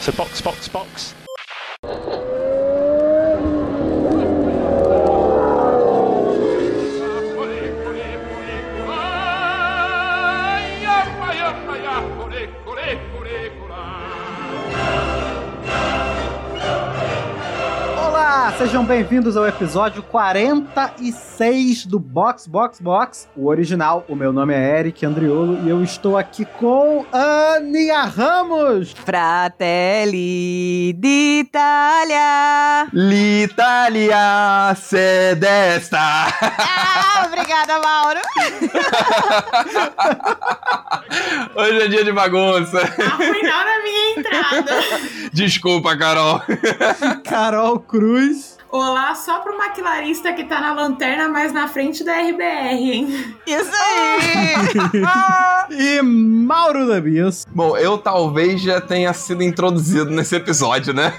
So box, box, box. Bem-vindos ao episódio 46 do Box Box Box, o original. O meu nome é Eric Andriolo e eu estou aqui com Ania Ramos. Fratelli d'Italia. L'Italia se desta. Ah, obrigada, Mauro. Hoje é dia de bagunça. Arruinaram a minha entrada. Desculpa, Carol. Carol Cruz. Olá, só pro maquilarista que tá na lanterna, mas na frente da RBR, hein? Isso aí. E Mauro Dabias. Bom, eu talvez já tenha sido introduzido nesse episódio, né?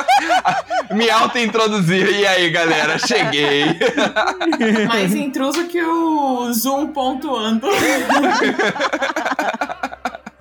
Me auto-introduzir. E aí, galera? Cheguei. Mais intruso que o Zoom pontuando.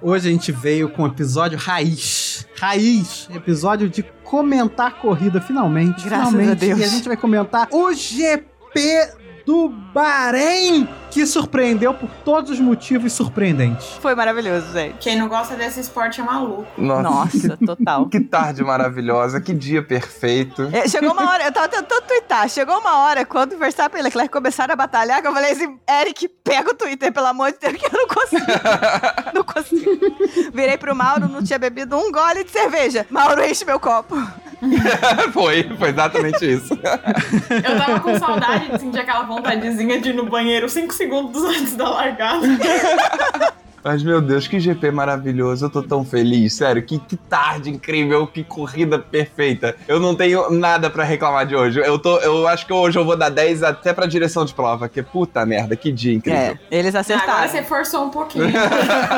Hoje a gente veio com o episódio raiz. Raiz, episódio de comentar corrida, finalmente. Graças finalmente. a Deus. E a gente vai comentar o GP do Bahrein, que surpreendeu por todos os motivos surpreendentes. Foi maravilhoso, gente. Quem não gosta desse esporte é maluco. Nossa, total. Que tarde maravilhosa, que dia perfeito. É, chegou uma hora, eu tava tentando twittar, chegou uma hora quando o Verstappen e Leclerc começaram a batalhar, que eu falei assim, Eric, pega o Twitter, pelo amor de Deus, que eu não consigo. não consigo. Virei pro Mauro, não tinha bebido um gole de cerveja. Mauro, enche meu copo. foi, foi exatamente isso. Eu tava com saudade de sentir aquela vontadezinha de ir no banheiro 5 segundos antes da largada. Mas, meu Deus, que GP maravilhoso. Eu tô tão feliz. Sério, que, que tarde incrível, que corrida perfeita. Eu não tenho nada pra reclamar de hoje. Eu, tô, eu acho que hoje eu vou dar 10 até pra direção de prova. Que puta merda, que dia incrível. É, eles Agora acertaram. você forçou um pouquinho.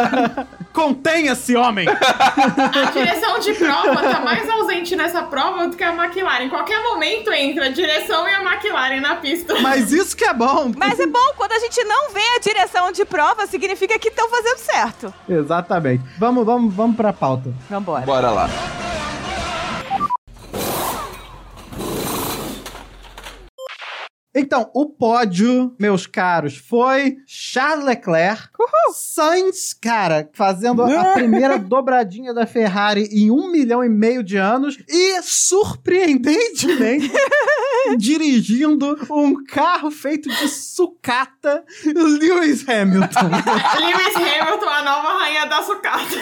Contenha-se, homem! A direção de prova tá mais ausente nessa prova do que a McLaren. Em qualquer momento entra a direção e a McLaren na pista. Mas isso que é bom. Mas é bom, quando a gente não vê a direção de prova, significa que estão fazendo certo. Exatamente. Vamos, vamos, vamos pra pauta. Vambora. Bora lá. Então, o pódio, meus caros, foi Charles Leclerc, Sainz, cara, fazendo a primeira dobradinha da Ferrari em um milhão e meio de anos e, surpreendentemente, dirigindo um carro feito de sucata, Lewis Hamilton. Lewis Hamilton, a nova rainha da sucata.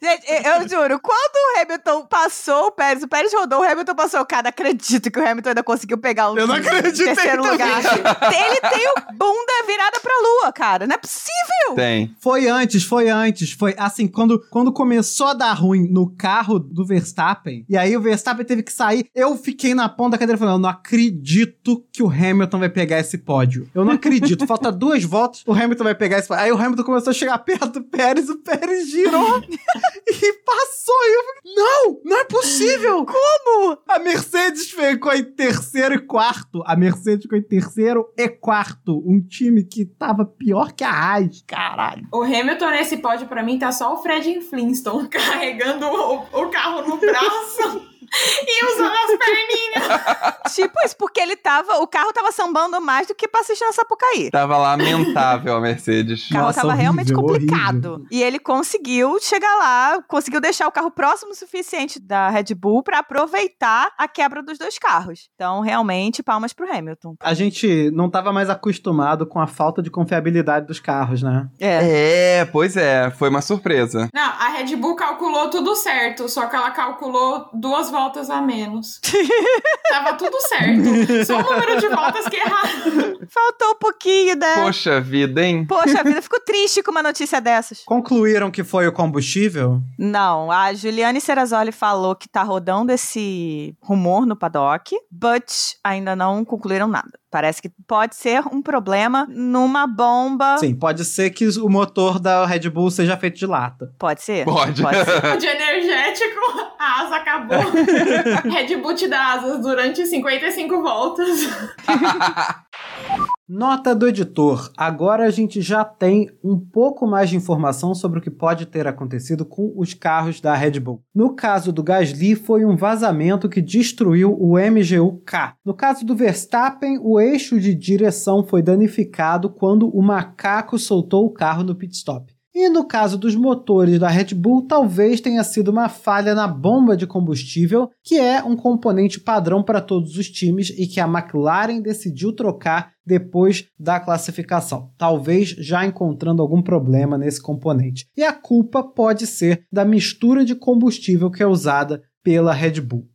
Gente, eu juro, quando o Hamilton passou o Pérez, o Pérez rodou, o Hamilton passou. Cara, acredito que o Hamilton ainda conseguiu pegar o Eu não acreditei terceiro lugar. Ele tem o bunda virada pra lua, cara. Não é possível. Tem. Foi antes, foi antes. Foi assim, quando, quando começou a dar ruim no carro do Verstappen, e aí o Verstappen teve que sair, eu fiquei na ponta da cadeira falando: eu não acredito que o Hamilton vai pegar esse pódio. Eu não acredito. Falta duas voltas, o Hamilton vai pegar esse pódio. Aí o Hamilton começou a chegar perto do Pérez, o Pérez girou e passou. E eu falei: não, não é possível. Como? A Mercedes ficou em terceiro e quarto. A Mercedes ficou em terceiro e quarto. Um time que tava pior que a Haas. Caralho. O Hamilton nesse pódio pra mim tá só o Fred Flintstone carregando o, o carro no braço e usando as perninhas. Tipo isso, porque ele tava. O carro tava sambando mais do que pra assistir na Sapucaí. Tava lamentável a Mercedes. O carro Nossa, tava horrível, realmente complicado. E ele conseguiu chegar lá, conseguiu deixar o carro próximo o suficiente da Red Bull pra aproveitar a quebra dos dois carros. Então, realmente, palmas pro Hamilton. A gente não tava mais acostumado com a falta de confiabilidade dos carros, né? É. É, pois é, foi uma surpresa. Não, a Red Bull calculou tudo certo, só que ela calculou duas voltas a menos. Tava tudo certo. Só o número de voltas que erraram. Faltou um pouquinho, né? Poxa vida, hein? Poxa vida, fico triste com uma notícia dessas. Concluíram que foi o combustível? Não, a Juliane Serrazoli falou que tá rodando esse rumor no paddock, but ainda não concluíram nada. Parece que pode ser um problema numa bomba. Sim, pode ser que o motor da Red Bull seja feito de lata. Pode ser? Pode. ser. De energético, a asa acabou. Red Bull te dá asas durante 55 voltas. Nota do editor. Agora a gente já tem um pouco mais de informação sobre o que pode ter acontecido com os carros da Red Bull. No caso do Gasly, foi um vazamento que destruiu o MGU-K. No caso do Verstappen, o eixo de direção foi danificado quando o macaco soltou o carro no pit stop. E no caso dos motores da Red Bull, talvez tenha sido uma falha na bomba de combustível, que é um componente padrão para todos os times e que a McLaren decidiu trocar depois da classificação, talvez já encontrando algum problema nesse componente. E a culpa pode ser da mistura de combustível que é usada pela Red Bull.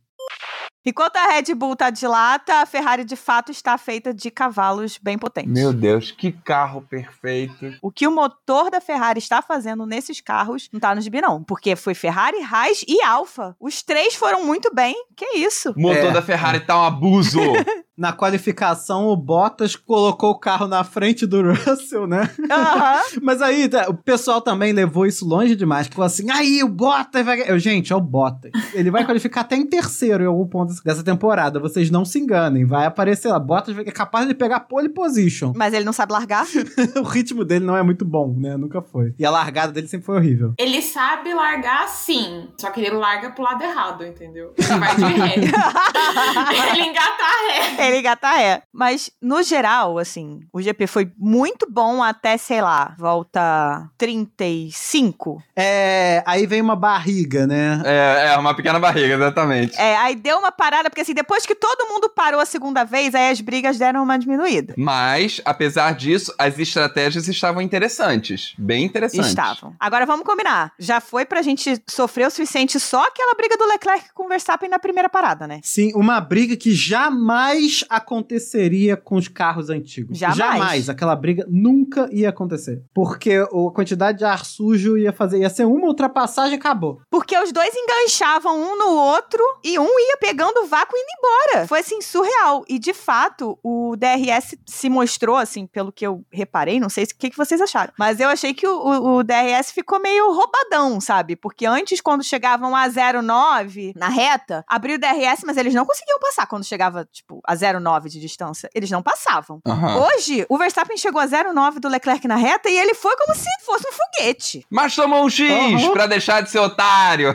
Enquanto a Red Bull tá de lata, a Ferrari de fato está feita de cavalos bem potentes. Meu Deus, que carro perfeito. O que o motor da Ferrari está fazendo nesses carros não tá no gibi, não. Porque foi Ferrari, Haas e Alfa. Os três foram muito bem. Que isso? O motor É. da Ferrari tá um abuso. Na qualificação, o Bottas colocou o carro na frente do Russell, né? Aham. Mas aí tá, o pessoal também levou isso longe demais. Falou assim: aí o Bottas vai. Eu, gente, é o Bottas. Ele vai qualificar até em terceiro em algum ponto dessa temporada. Vocês não se enganem. Vai aparecer lá. Bottas vai- é capaz de pegar pole position. Mas ele não sabe largar? o ritmo dele não é muito bom, né? Nunca foi. E a largada dele sempre foi horrível. Ele sabe largar sim, só que ele larga pro lado errado, entendeu? Ele vai de ré. ele engata a ré. É. Mas, no geral, assim, o GP foi muito bom até, sei lá, volta 35. É. Aí vem uma barriga, né? é, é, uma pequena barriga, exatamente. É, aí deu uma parada, porque assim, depois que todo mundo parou a segunda vez, aí as brigas deram uma diminuída. Mas, apesar disso, as estratégias estavam interessantes. Bem interessantes. Estavam. Agora vamos combinar. Já foi pra gente sofrer o suficiente só aquela briga do Leclerc com o Verstappen na primeira parada, né? Sim, uma briga que jamais aconteceria com os carros antigos. Jamais. Aquela briga nunca ia acontecer. Porque a quantidade de ar sujo ia fazer. Ia ser uma ultrapassagem e acabou. Porque os dois enganchavam um no outro e um ia pegando o vácuo e indo embora. Foi assim, surreal. E de fato, o DRS se mostrou, assim, pelo que eu reparei, não sei o que, que vocês acharam. Mas eu achei que o, o- o DRS ficou meio roubadão, sabe? Porque antes, quando chegavam a 09 na reta, abriu o DRS, mas eles não conseguiam passar quando chegava, tipo, a 09 de distância. Eles não passavam. Aham. Hoje, o Verstappen chegou a 09 do Leclerc na reta e ele foi como se fosse um foguete. Mas tomou um X Aham. pra deixar de ser otário.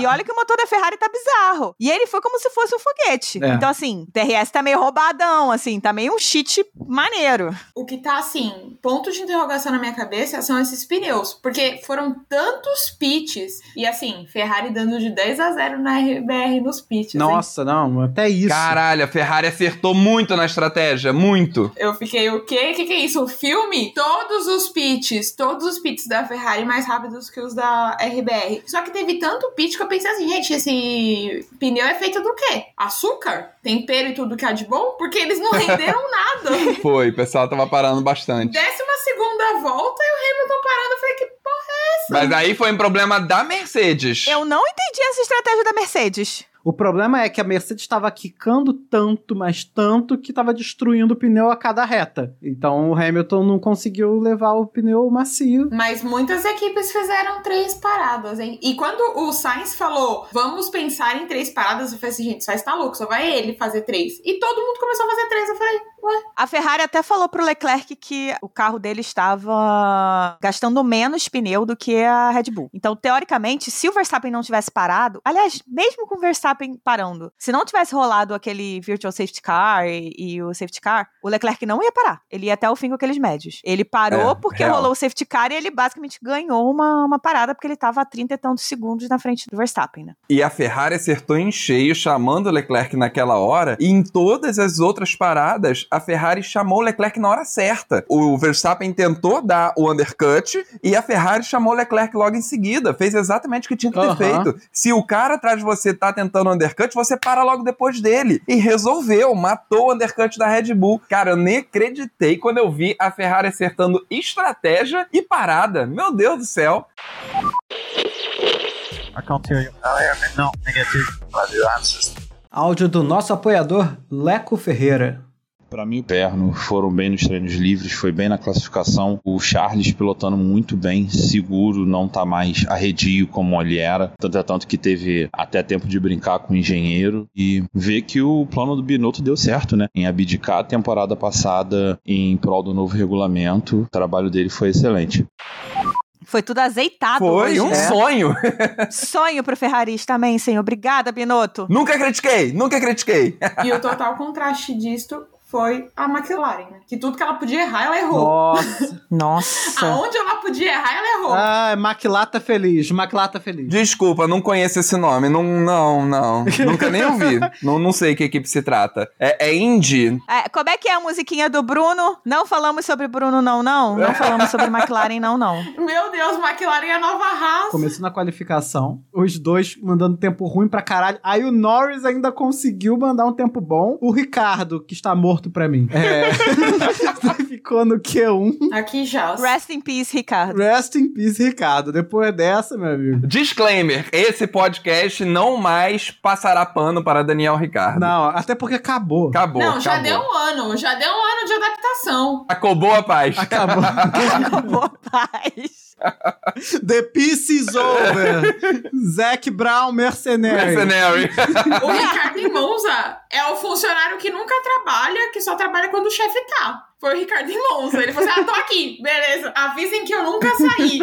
E olha que o motor da Ferrari tá bizarro. E ele foi como se fosse um foguete. É. Então, assim, o DRS tá meio roubadão, assim, tá meio um cheat maneiro. O que tá assim, ponto de interrogação na minha cabeça são esses pneus. Porque foram tantos pits. E assim, Ferrari dando de 10 a 0 na RBR nos pits. hein? Nossa, não, até isso. Caralho, a Ferrari acertou muito na estratégia, muito. Eu fiquei, o quê? O que, que é isso? O filme? Todos os pits, todos os pits da Ferrari mais rápidos que os da RBR. Só que teve tanto pit que eu pensei assim, gente, esse pneu é feito do quê? Açúcar? Tempero e tudo que há de bom? Porque eles não renderam nada. Foi, o pessoal tava parando bastante. Décima segunda volta e o Hamilton parando. Eu falei, que porra é essa? Mas aí foi um problema da Mercedes. Eu não entendi essa estratégia da Mercedes. O problema é que a Mercedes estava quicando tanto, mas tanto, que estava destruindo o pneu a cada reta. Então o Hamilton não conseguiu levar o pneu macio. Mas muitas equipes fizeram três paradas, hein? E quando o Sainz falou, vamos pensar em três paradas, eu falei assim, gente, Sainz tá louco, só vai ele fazer três. E todo mundo começou a fazer três. Eu falei, ué, A Ferrari até falou pro Leclerc que o carro dele estava gastando menos pneu do que a Red Bull. Então, teoricamente, se o Verstappen não tivesse parado, aliás, mesmo com o Verstappen parando, se não tivesse rolado aquele virtual safety car e, e o safety car, o Leclerc não ia parar. Ele ia até o fim com aqueles médios. Ele parou É, porque real. rolou o safety car e ele basicamente ganhou uma, uma parada porque ele estava a 30 e tantos segundos na frente do Verstappen, né? E a Ferrari acertou em cheio, chamando o Leclerc naquela hora. E em todas as outras paradas, a Ferrari chamou o Leclerc na hora certa. O Verstappen tentou dar o undercut e a Ferrari chamou o Leclerc logo em seguida. Fez exatamente o que tinha que ter feito. Se o cara atrás de você tá tentando undercut, você para logo depois dele. E resolveu, matou o undercut da Red Bull. Cara, eu nem acreditei quando eu vi a Ferrari acertando estratégia e parada. Meu Deus do céu. I can't hear you. No, negative. Áudio do nosso apoiador, Leco Ferreira. Para mim, o Perno foram bem nos treinos livres, foi bem na classificação. O Charles pilotando muito bem, seguro, não tá mais arredio como ele era. Tanto é tanto que teve até tempo de brincar com o engenheiro e ver que o plano do Binotto deu certo, né? Em abdicar a temporada passada em prol do novo regulamento, o trabalho dele foi excelente. Foi tudo azeitado Foi hoje. um né? sonho. Sonho pro Ferraris também, senhor. Obrigada, Binotto. nunca critiquei, nunca critiquei. E o total contraste disto foi a McLaren, né? Que tudo que ela podia errar, ela errou. Nossa. Nossa. Aonde ela podia errar, ela errou. ah, Maclata feliz, Maclata feliz. Desculpa, não conheço esse nome. Não, não, não. Nunca nem ouvi. não, não sei que equipe se trata. É, é Indy? É, como é que é a musiquinha do Bruno? Não falamos sobre Bruno, não, não. Não falamos sobre McLaren, não, não. Meu Deus, McLaren é a nova raça. Começou na qualificação, os dois mandando tempo ruim pra caralho. Aí o Norris ainda conseguiu mandar um tempo bom. O Ricardo, que está morto pra mim, é... ficou no Q1. Aqui já. Rest in peace, Ricardo. Rest in peace, Ricardo. Depois dessa, meu amigo. Disclaimer: esse podcast não mais passará pano para Daniel Ricardo. Não, até porque acabou. Acabou. Não, já acabou. deu um ano. Já deu um ano de adaptação. Acabou a paz. Acabou. Acabou, paz. The peace is over. Zac Brown, mercenário. Mercenary. O Ricardo em Monza é o funcionário que nunca trabalha, que só trabalha quando o chefe tá. Foi o Ricardo em Monza. Ele falou assim: ah, tô aqui, beleza. Avisem que eu nunca saí.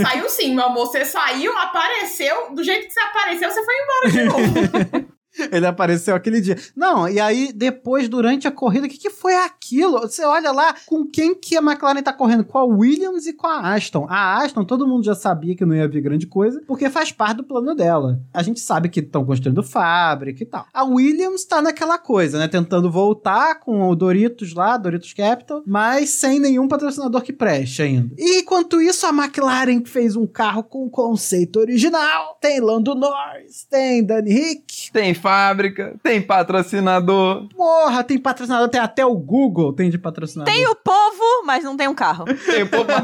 Saiu sim, meu amor. Você saiu, apareceu. Do jeito que você apareceu, você foi embora de novo. Ele apareceu aquele dia. Não, e aí depois, durante a corrida, o que, que foi aquilo? Você olha lá com quem que a McLaren tá correndo, com a Williams e com a Aston. A Aston, todo mundo já sabia que não ia vir grande coisa, porque faz parte do plano dela. A gente sabe que estão construindo fábrica e tal. A Williams tá naquela coisa, né? Tentando voltar com o Doritos lá, Doritos Capital, mas sem nenhum patrocinador que preste ainda. E enquanto isso, a McLaren fez um carro com conceito original. Tem Lando Norris, tem Danny Rick, Tem fábrica, tem patrocinador. Porra, tem patrocinador, tem até o Google tem de patrocinador. Tem o povo, mas não tem um carro. Tem pouco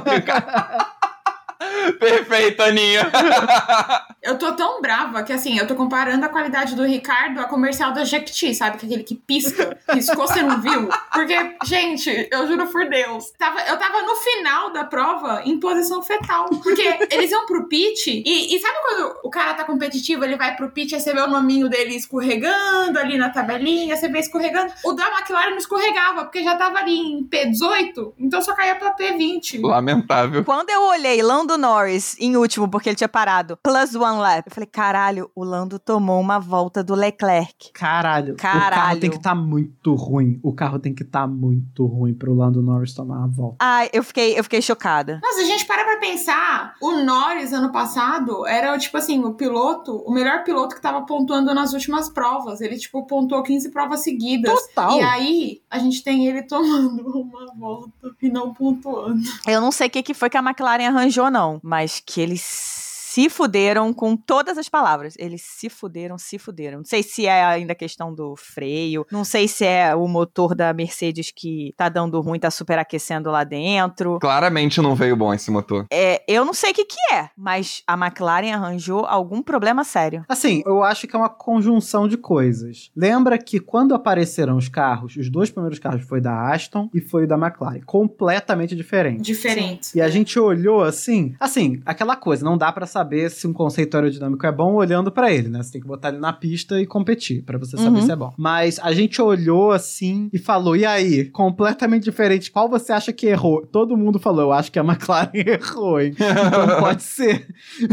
Perfeito, Aninha. Eu tô tão brava que, assim, eu tô comparando a qualidade do Ricardo a comercial da Jequiti, sabe? Que é aquele que pisca. Piscou, você não viu? Porque, gente, eu juro por Deus, tava, eu tava no final da prova em posição fetal. Porque eles iam pro pit e, e sabe quando o cara tá competitivo, ele vai pro pit e você vê o nominho dele escorregando ali na tabelinha, você vê escorregando. O da McLaren não escorregava, porque já tava ali em P18, então só caía pra P20. Lamentável. Quando eu olhei Lando Norris em último, porque ele tinha parado, plus one lap, eu falei, caralho, o Lando tomou uma volta do Leclerc. Caralho, o Caralho. carro tem que estar muito ruim. O carro tem que estar muito ruim pro Lando Norris tomar uma volta. Ai, eu fiquei, eu fiquei chocada. Nossa, a gente para pra pensar. O Norris, ano passado, era, tipo assim, o piloto, o melhor piloto que tava pontuando nas últimas provas. Ele, tipo, pontuou 15 provas seguidas. Total. E aí, a gente tem ele tomando uma volta e não pontuando. Eu não sei o que, que foi que a McLaren arranjou, não, mas que eles se fuderam com todas as palavras. Eles se fuderam, se fuderam. Não sei se é ainda a questão do freio, não sei se é o motor da Mercedes que tá dando ruim, tá superaquecendo lá dentro. Claramente não veio bom esse motor. É, eu não sei o que que é, mas a McLaren arranjou algum problema sério. Assim, eu acho que é uma conjunção de coisas. Lembra que quando apareceram os carros, os dois primeiros carros foi da Aston e foi o da McLaren, completamente diferentes. Diferente. E a gente olhou assim, assim, aquela coisa, não dá pra saber se um conceito aerodinâmico é bom olhando pra ele, né? Você tem que botar ele na pista e competir pra você saber Uhum. se é bom. Mas a gente olhou assim e falou: "E aí, completamente diferente, qual você acha que errou?" Todo mundo falou: "Eu acho que a McLaren errou, hein?" Então pode ser.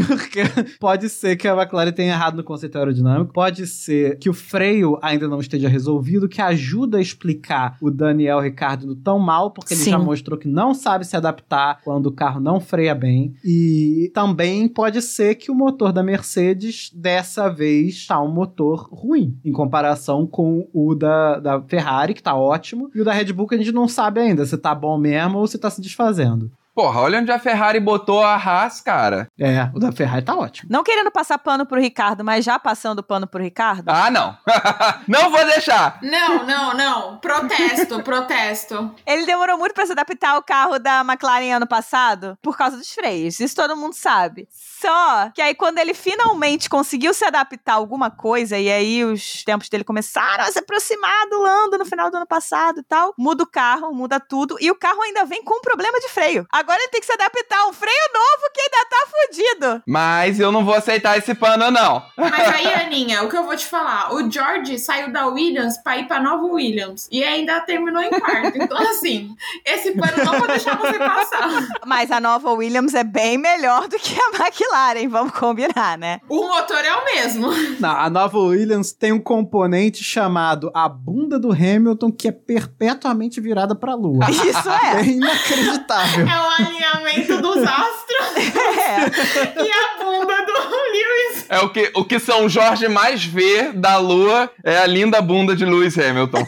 Porque pode ser que a McLaren tenha errado no conceito aerodinâmico, pode ser que o freio ainda não esteja resolvido, que ajuda a explicar o Daniel Ricardo tão mal, porque ele Sim. já mostrou que não sabe se adaptar quando o carro não freia bem. E também pode ser que o motor da Mercedes dessa vez tá um motor ruim, em comparação com o da, da Ferrari, que tá ótimo, e o da Red Bull que a gente não sabe ainda se tá bom mesmo ou se tá se desfazendo. Porra, olha onde a Ferrari botou a Haas, cara. É, o da Ferrari tá ótimo. Não querendo passar pano pro Ricardo, mas já passando pano pro Ricardo. Ah, não. não vou deixar. Não, não, não. Protesto, protesto. Ele demorou muito pra se adaptar ao carro da McLaren ano passado por causa dos freios. Isso todo mundo sabe. Só que aí quando ele finalmente conseguiu se adaptar a alguma coisa e aí os tempos dele começaram a se aproximar do Lando no final do ano passado e tal, muda o carro, muda tudo e o carro ainda vem com um problema de freio. Agora ele tem que se adaptar a um freio novo que ainda tá fudido. Mas eu não vou aceitar esse pano, não. Mas aí, Aninha, o que eu vou te falar? O George saiu da Williams pra ir pra nova Williams. E ainda terminou em quarto. Então, assim, esse pano não vou deixar você passar. Mas a nova Williams é bem melhor do que a McLaren, vamos combinar, né? O motor é o mesmo. Não, a nova Williams tem um componente chamado a bunda do Hamilton que é perpetuamente virada pra lua. Isso É é. inacreditável. É o alinhamento dos astros é. e a bunda do Lewis. É o que, o que São Jorge mais vê da lua é a linda bunda de Lewis Hamilton.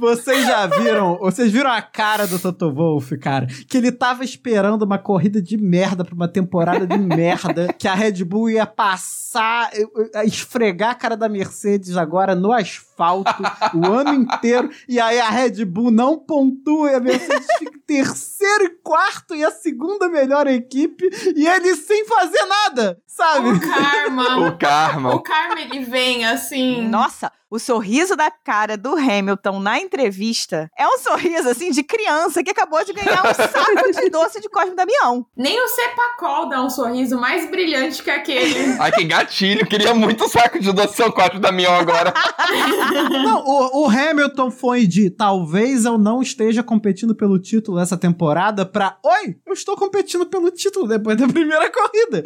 Vocês já viram? Vocês viram a cara do Toto Wolff, cara? Que ele tava esperando uma corrida de merda pra uma temporada de merda. Que a Red Bull ia passar, eh, esfregar a cara da Mercedes agora no asfalto o ano inteiro. E aí a Red Bull não pontua e a Mercedes fica em terceiro e quarto e a segunda melhor equipe. E ele sem fazer nada, sabe? O karma. o karma. O karma, ele vem assim. Nossa, o sorriso da cara do Hamilton na entrevista é um sorriso assim de criança que acabou de ganhar um saco de doce de Cosme Damião. Nem o Cepacol dá um sorriso mais brilhante que aquele. Ai, gatilho. Queria muito saco de doce seu corte da Mion agora. Não, o, o Hamilton foi de talvez eu não esteja competindo pelo título essa temporada pra oi, eu estou competindo pelo título depois da primeira corrida.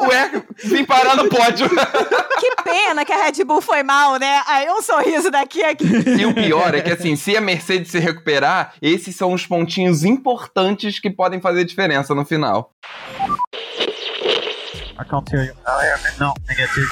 Ué, vim parar no pódio. Que pena que a Red Bull foi mal, né? Aí um sorriso daqui aqui. E o pior é que, assim, se a Mercedes se recuperar, esses são os pontinhos importantes que podem fazer diferença no final. I can't hear you. Oh, yeah, no, negative.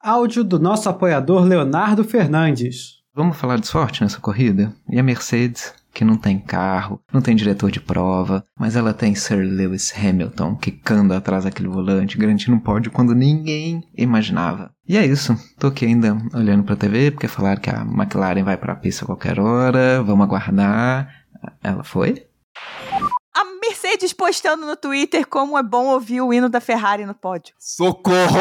Áudio do nosso apoiador Leonardo Fernandes. Vamos falar de sorte nessa corrida? E a Mercedes, que não tem carro, não tem diretor de prova, mas ela tem Sir Lewis Hamilton quicando atrás daquele volante, garantindo um pódio quando ninguém imaginava. E é isso. Tô aqui ainda olhando pra TV, porque falaram que a McLaren vai pra pista a qualquer hora, vamos aguardar. Ela foi? Mercedes postando no Twitter como é bom ouvir o hino da Ferrari no pódio. Socorro!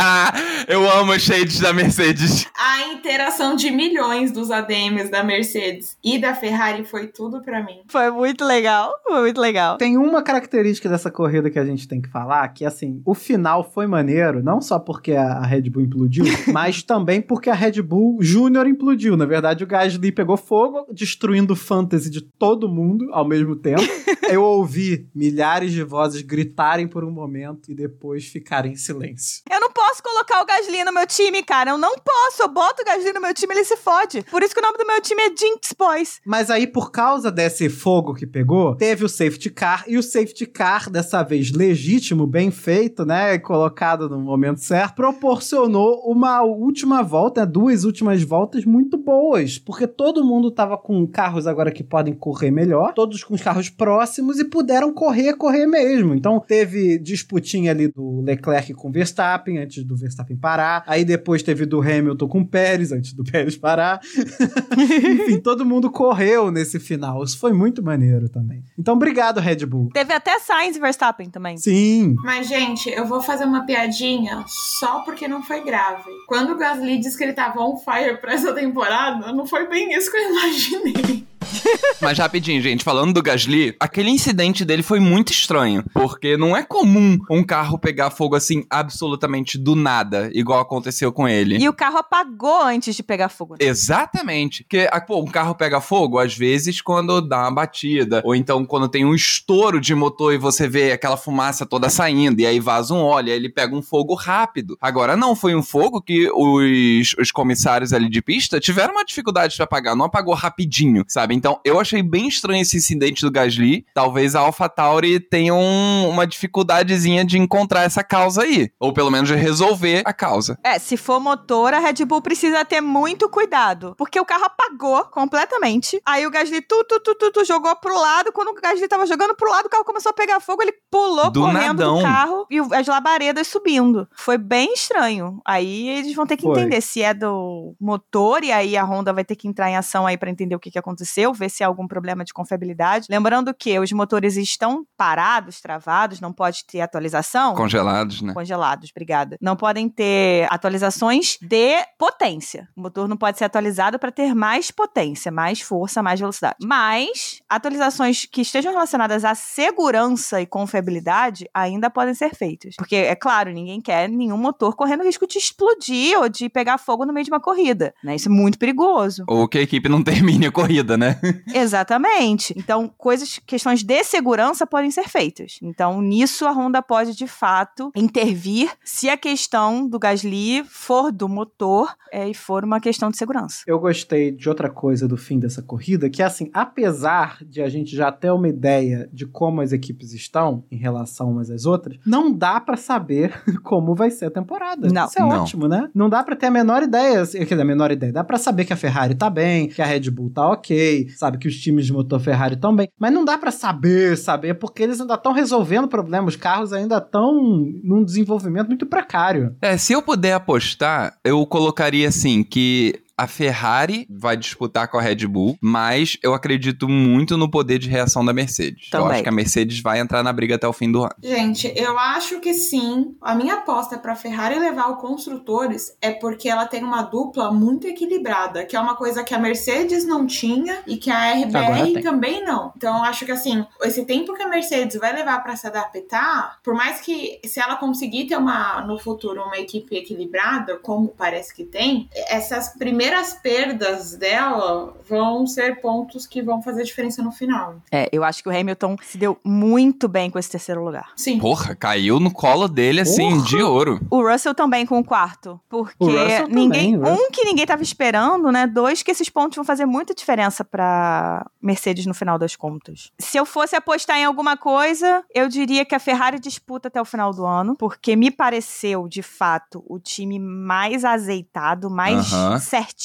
Eu amo os shades da Mercedes. A interação de milhões dos ADMs da Mercedes e da Ferrari foi tudo pra mim. Foi muito legal, foi muito legal. Tem uma característica dessa corrida que a gente tem que falar, que assim, o final foi maneiro, não só porque a a Red Bull implodiu, mas também porque a Red Bull Júnior implodiu. Na verdade, o Gasly pegou fogo, destruindo o fantasy de todo mundo ao mesmo tempo. Eu ouvi milhares de vozes gritarem por um momento e depois ficarem em silêncio. Eu não posso colocar o Gasly no meu time, cara. Eu não posso. Eu boto o Gasly no meu time, ele se fode. Por isso que o nome do meu time é Jinx Boys. Mas aí, por causa desse fogo que pegou, teve o safety car, e o safety car, dessa vez legítimo, bem feito, né? Colocado no momento certo, proporcionou uma última volta, né, duas últimas voltas muito boas. Porque todo mundo tava com carros agora que podem correr melhor, todos com os carros próximos e puderam correr, correr mesmo. Então teve disputinha ali do Leclerc com o Verstappen, antes do Verstappen parar. Aí depois teve do Hamilton com o Pérez, antes do Pérez parar. Enfim, todo mundo correu nesse final. Isso foi muito maneiro também. Então, obrigado, Red Bull. Teve até Sainz e Verstappen também. Sim. Mas, gente, eu vou fazer uma piadinha só porque não foi grave. Quando o Gasly disse que ele tava on fire pra essa temporada, não foi bem isso que eu imaginei. Mas rapidinho, gente, falando do Gasly, aquele incidente dele foi muito estranho. Porque não é comum um carro pegar fogo assim absolutamente do nada, igual aconteceu com ele. E o carro apagou antes de pegar fogo. Exatamente. Porque ah, pô, um carro pega fogo, às vezes, quando dá uma batida. Ou então quando tem um estouro de motor e você vê aquela fumaça toda saindo, e aí vaza um óleo, aí ele pega um fogo rápido. Agora não, foi um fogo que os, os comissários ali de pista tiveram uma dificuldade pra apagar, não apagou rapidinho, sabe? Então, eu achei bem estranho esse incidente do Gasly. Talvez a AlphaTauri tenha um, uma dificuldadezinha de encontrar essa causa aí. Ou pelo menos de resolver a causa. É, se for motor, a Red Bull precisa ter muito cuidado. Porque o carro apagou completamente. Aí o Gasly tu, tu, tu, tu, tu, jogou pro lado. Quando o Gasly tava jogando pro lado, o carro começou a pegar fogo. Ele pulou Do correndo nadão. do carro e as labaredas subindo. Foi bem estranho. Aí eles vão ter que Foi. entender se é do motor. E aí a Honda vai ter que entrar em ação aí pra entender o que, que aconteceu. Ver se há algum problema de confiabilidade. Lembrando que os motores estão parados, travados. Não pode ter atualização Congelados, né? congelados, obrigada. Não podem ter atualizações de potência. O motor não pode ser atualizado para ter mais potência, mais força, mais velocidade. Mas atualizações que estejam relacionadas à segurança e confiabilidade ainda podem ser feitas. Porque, é claro, ninguém quer nenhum motor correndo risco de explodir ou de pegar fogo no meio de uma corrida. Né? Isso é muito perigoso. Ou que a equipe não termine a corrida, né? Exatamente. Então, coisas, questões de segurança podem ser feitas. Então, nisso a Honda pode de fato intervir se a questão do Gasly for do motor é, e for uma questão de segurança. Eu gostei de outra coisa do fim dessa corrida, que é assim, apesar de a gente já ter uma ideia de como as equipes estão em relação umas às outras, não dá pra saber como vai ser a temporada. Não. Isso é Não. ótimo, né? Não dá pra ter a menor ideia, quer dizer, a menor ideia, dá pra saber que a Ferrari tá bem, que a Red Bull tá ok, sabe que os times de motor Ferrari estão bem, mas não dá pra saber, saber, porque eles ainda estão resolvendo problemas, os carros ainda estão num desenvolvimento muito precário. É, se eu puder apostar, eu colocaria assim que a Ferrari vai disputar com a Red Bull, mas eu acredito muito no poder de reação da Mercedes. Eu Também. acho que a Mercedes vai entrar na briga até o fim do ano. Gente, eu acho que sim. A minha aposta pra Ferrari levar o construtores é porque ela tem uma dupla muito equilibrada, que é uma coisa que a Mercedes não tinha e que a RBR também não. Então eu acho que assim, esse tempo que a Mercedes vai levar pra se adaptar, por mais que se ela conseguir ter uma no futuro uma equipe equilibrada, como parece que tem, essas primeiras perdas dela vão ser pontos que vão fazer diferença no final. É, eu acho que o Hamilton se deu muito bem com esse terceiro lugar. Sim. Porra, caiu no colo dele assim, Porra. de ouro. O Russell também com o quarto. Porque O ninguém. também. Um que ninguém tava esperando, né? Dois que esses pontos vão fazer muita diferença pra Mercedes no final das contas. Se eu fosse apostar em alguma coisa, eu diria que a Ferrari disputa até o final do ano, porque me pareceu, de fato, o time mais azeitado, mais Aham. certinho.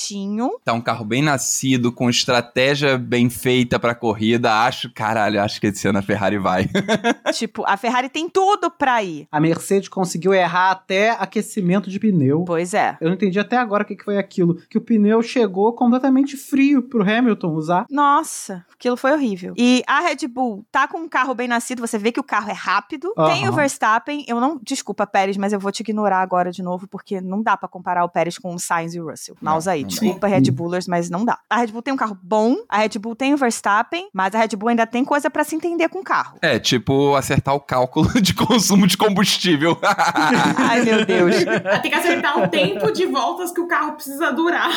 Tá um carro bem nascido, com estratégia bem feita pra corrida. Acho, caralho, acho que esse ano a Ferrari vai. tipo, a Ferrari tem tudo pra ir. A Mercedes conseguiu errar até aquecimento de pneu. Pois é. Eu não entendi até agora o que que foi aquilo. Que o pneu chegou completamente frio pro Hamilton usar. Nossa, aquilo foi horrível. E a Red Bull tá com um carro bem nascido, você vê que o carro é rápido. Aham. Tem o Verstappen, eu não. Desculpa, Pérez, mas eu vou te ignorar agora de novo, porque não dá pra comparar o Pérez com o Sainz e o Russell. Mouse aí. Desculpa, Red Bullers, mas não dá. A Red Bull tem um carro bom, a Red Bull tem o Verstappen, mas a Red Bull ainda tem coisa pra se entender com o carro. É, tipo, acertar o cálculo de consumo de combustível. Ai, meu Deus. Tem que acertar o tempo de voltas que o carro precisa durar.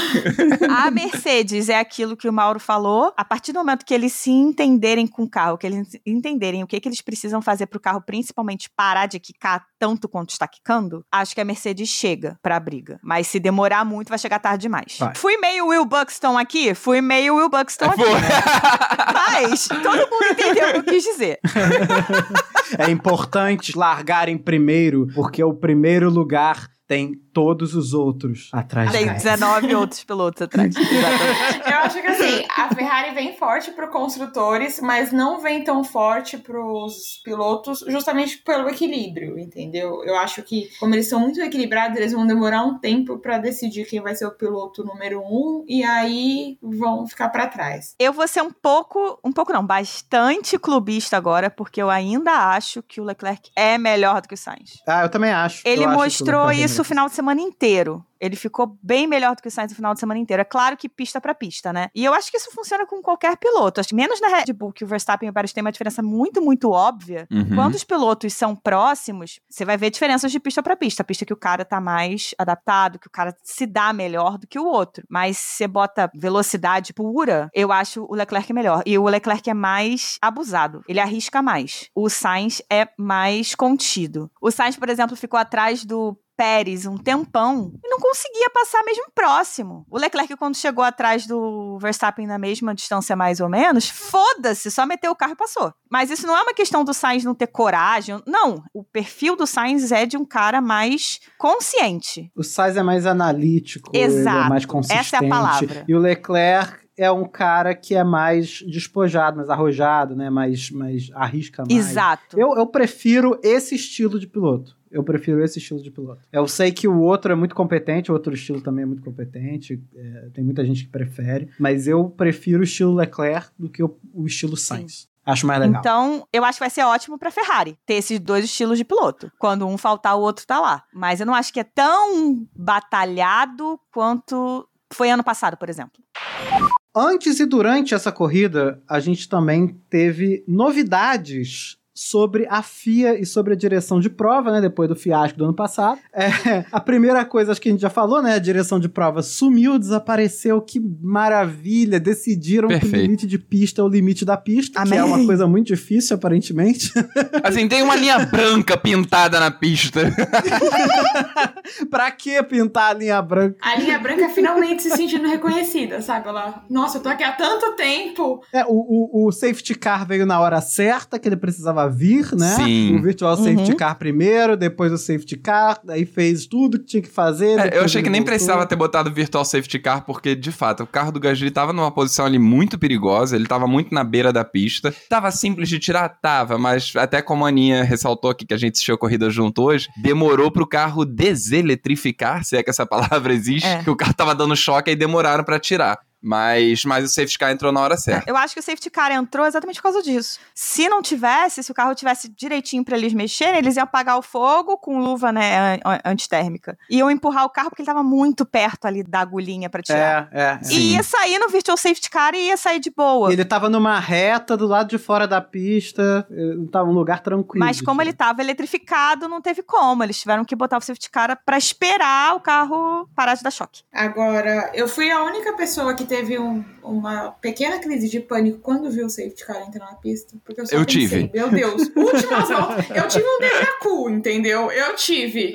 A Mercedes é aquilo que o Mauro falou. A partir do momento que eles se entenderem com o carro, que eles entenderem o que, que eles precisam fazer pro carro, principalmente parar de quicar tanto quanto está quicando, acho que a Mercedes chega pra briga. Mas se demorar muito, vai chegar tarde demais. Vai. Fui meio Will Buxton aqui? Fui meio Will Buxton aqui. Mas todo mundo entendeu o que eu quis dizer. É importante largar em primeiro, porque o primeiro lugar tem todos os outros atrás Tem dela. 19 outros pilotos atrás. Eu acho que assim, a Ferrari vem forte pro construtores, mas não vem tão forte pros pilotos, justamente pelo equilíbrio, entendeu? Eu acho que, como eles são muito equilibrados, eles vão demorar um tempo pra decidir quem vai ser o piloto número um, e aí vão ficar pra trás. Eu vou ser um pouco, um pouco não, bastante clubista agora, porque eu ainda acho que o Leclerc é melhor do que o Sainz. Ah, eu também acho. Ele Eu acho mostrou Leclerc é isso o final de semana inteiro. Ele ficou bem melhor do que o Sainz no final de semana inteiro. É claro que pista pra pista, né? E eu acho que isso funciona com qualquer piloto. Acho que menos na Red Bull, que o Verstappen e o Pérez têm uma diferença muito, muito óbvia. Uhum. Quando os pilotos são próximos, você vai ver diferenças de pista pra pista. Pista que o cara tá mais adaptado, que o cara se dá melhor do que o outro. Mas se você bota velocidade pura, eu acho o Leclerc melhor. E o Leclerc é mais abusado. Ele arrisca mais. O Sainz é mais contido. O Sainz, por exemplo, ficou atrás do Pérez um tempão e não conseguia passar mesmo próximo. O Leclerc, quando chegou atrás do Verstappen na mesma distância, mais ou menos, foda-se, só meteu o carro e passou. Mas isso não é uma questão do Sainz não ter coragem. Não. O perfil do Sainz é de um cara mais consciente. O Sainz é mais analítico, é Exato. mais consistente. Essa é a palavra. E o Leclerc é um cara que é mais despojado, mais arrojado, né? Mais, mais arrisca mais. Exato. Eu, eu prefiro esse estilo de piloto. Eu prefiro esse estilo de piloto. Eu sei que o outro é muito competente, o outro estilo também é muito competente. é, tem muita gente que prefere. Mas eu prefiro o estilo Leclerc do que o, o estilo Sainz. Acho mais legal. Então, eu acho que vai ser ótimo pra Ferrari ter esses dois estilos de piloto. Quando um faltar, o outro tá lá. Mas eu não acho que é tão batalhado quanto foi ano passado, por exemplo. Antes e durante essa corrida, a gente também teve novidades sobre a FIA e sobre a direção de prova, né? Depois do fiasco do ano passado. É, a primeira coisa, acho que a gente já falou, né? A direção de prova sumiu, desapareceu. Que maravilha! Decidiram que o Perfeito. limite de pista é o limite da pista, que Amém. é uma coisa muito difícil, aparentemente. Assim, tem uma linha branca pintada na pista. pra que pintar a linha branca? A linha branca finalmente se sentindo reconhecida, sabe? Ela, nossa, eu tô aqui há tanto tempo. É, o, o, o safety car veio na hora certa, que ele precisava vir, né? Sim. O virtual Uhum. safety car primeiro, depois o safety car, daí fez tudo que tinha que fazer. É, eu achei que nem voltou. precisava ter botado Virtual Safety Car, porque, de fato, o carro do Gasly tava numa posição ali muito perigosa, ele tava muito na beira da pista. Tava simples de tirar? Tava, mas até como a Aninha ressaltou aqui que a gente assistiu a corrida junto hoje, demorou pro carro deseletrificar, se é que essa palavra existe, É. que o carro tava dando choque e demoraram pra tirar. Mas, mas o safety car entrou na hora certa. Eu acho que o safety car entrou exatamente por causa disso. Se não tivesse, se o carro tivesse direitinho pra eles mexerem, eles iam apagar o fogo com luva, né, an- antitérmica. Iam empurrar o carro porque ele tava muito perto ali da agulhinha pra tirar. É, é. é. E ia sair no virtual safety car e ia sair de boa. Ele tava numa reta do lado de fora da pista, eh, tava num lugar tranquilo. Mas como ele tava eletrificado, não teve como. Eles tiveram que botar o safety car pra esperar o carro parar de dar choque. Agora, eu fui a única pessoa que teve um- uma pequena crise de pânico quando viu o safety car entrar na pista. Porque eu só Eu pensei, tive. meu Deus, últimas voltas. Eu tive um déjà vu, entendeu? Eu tive.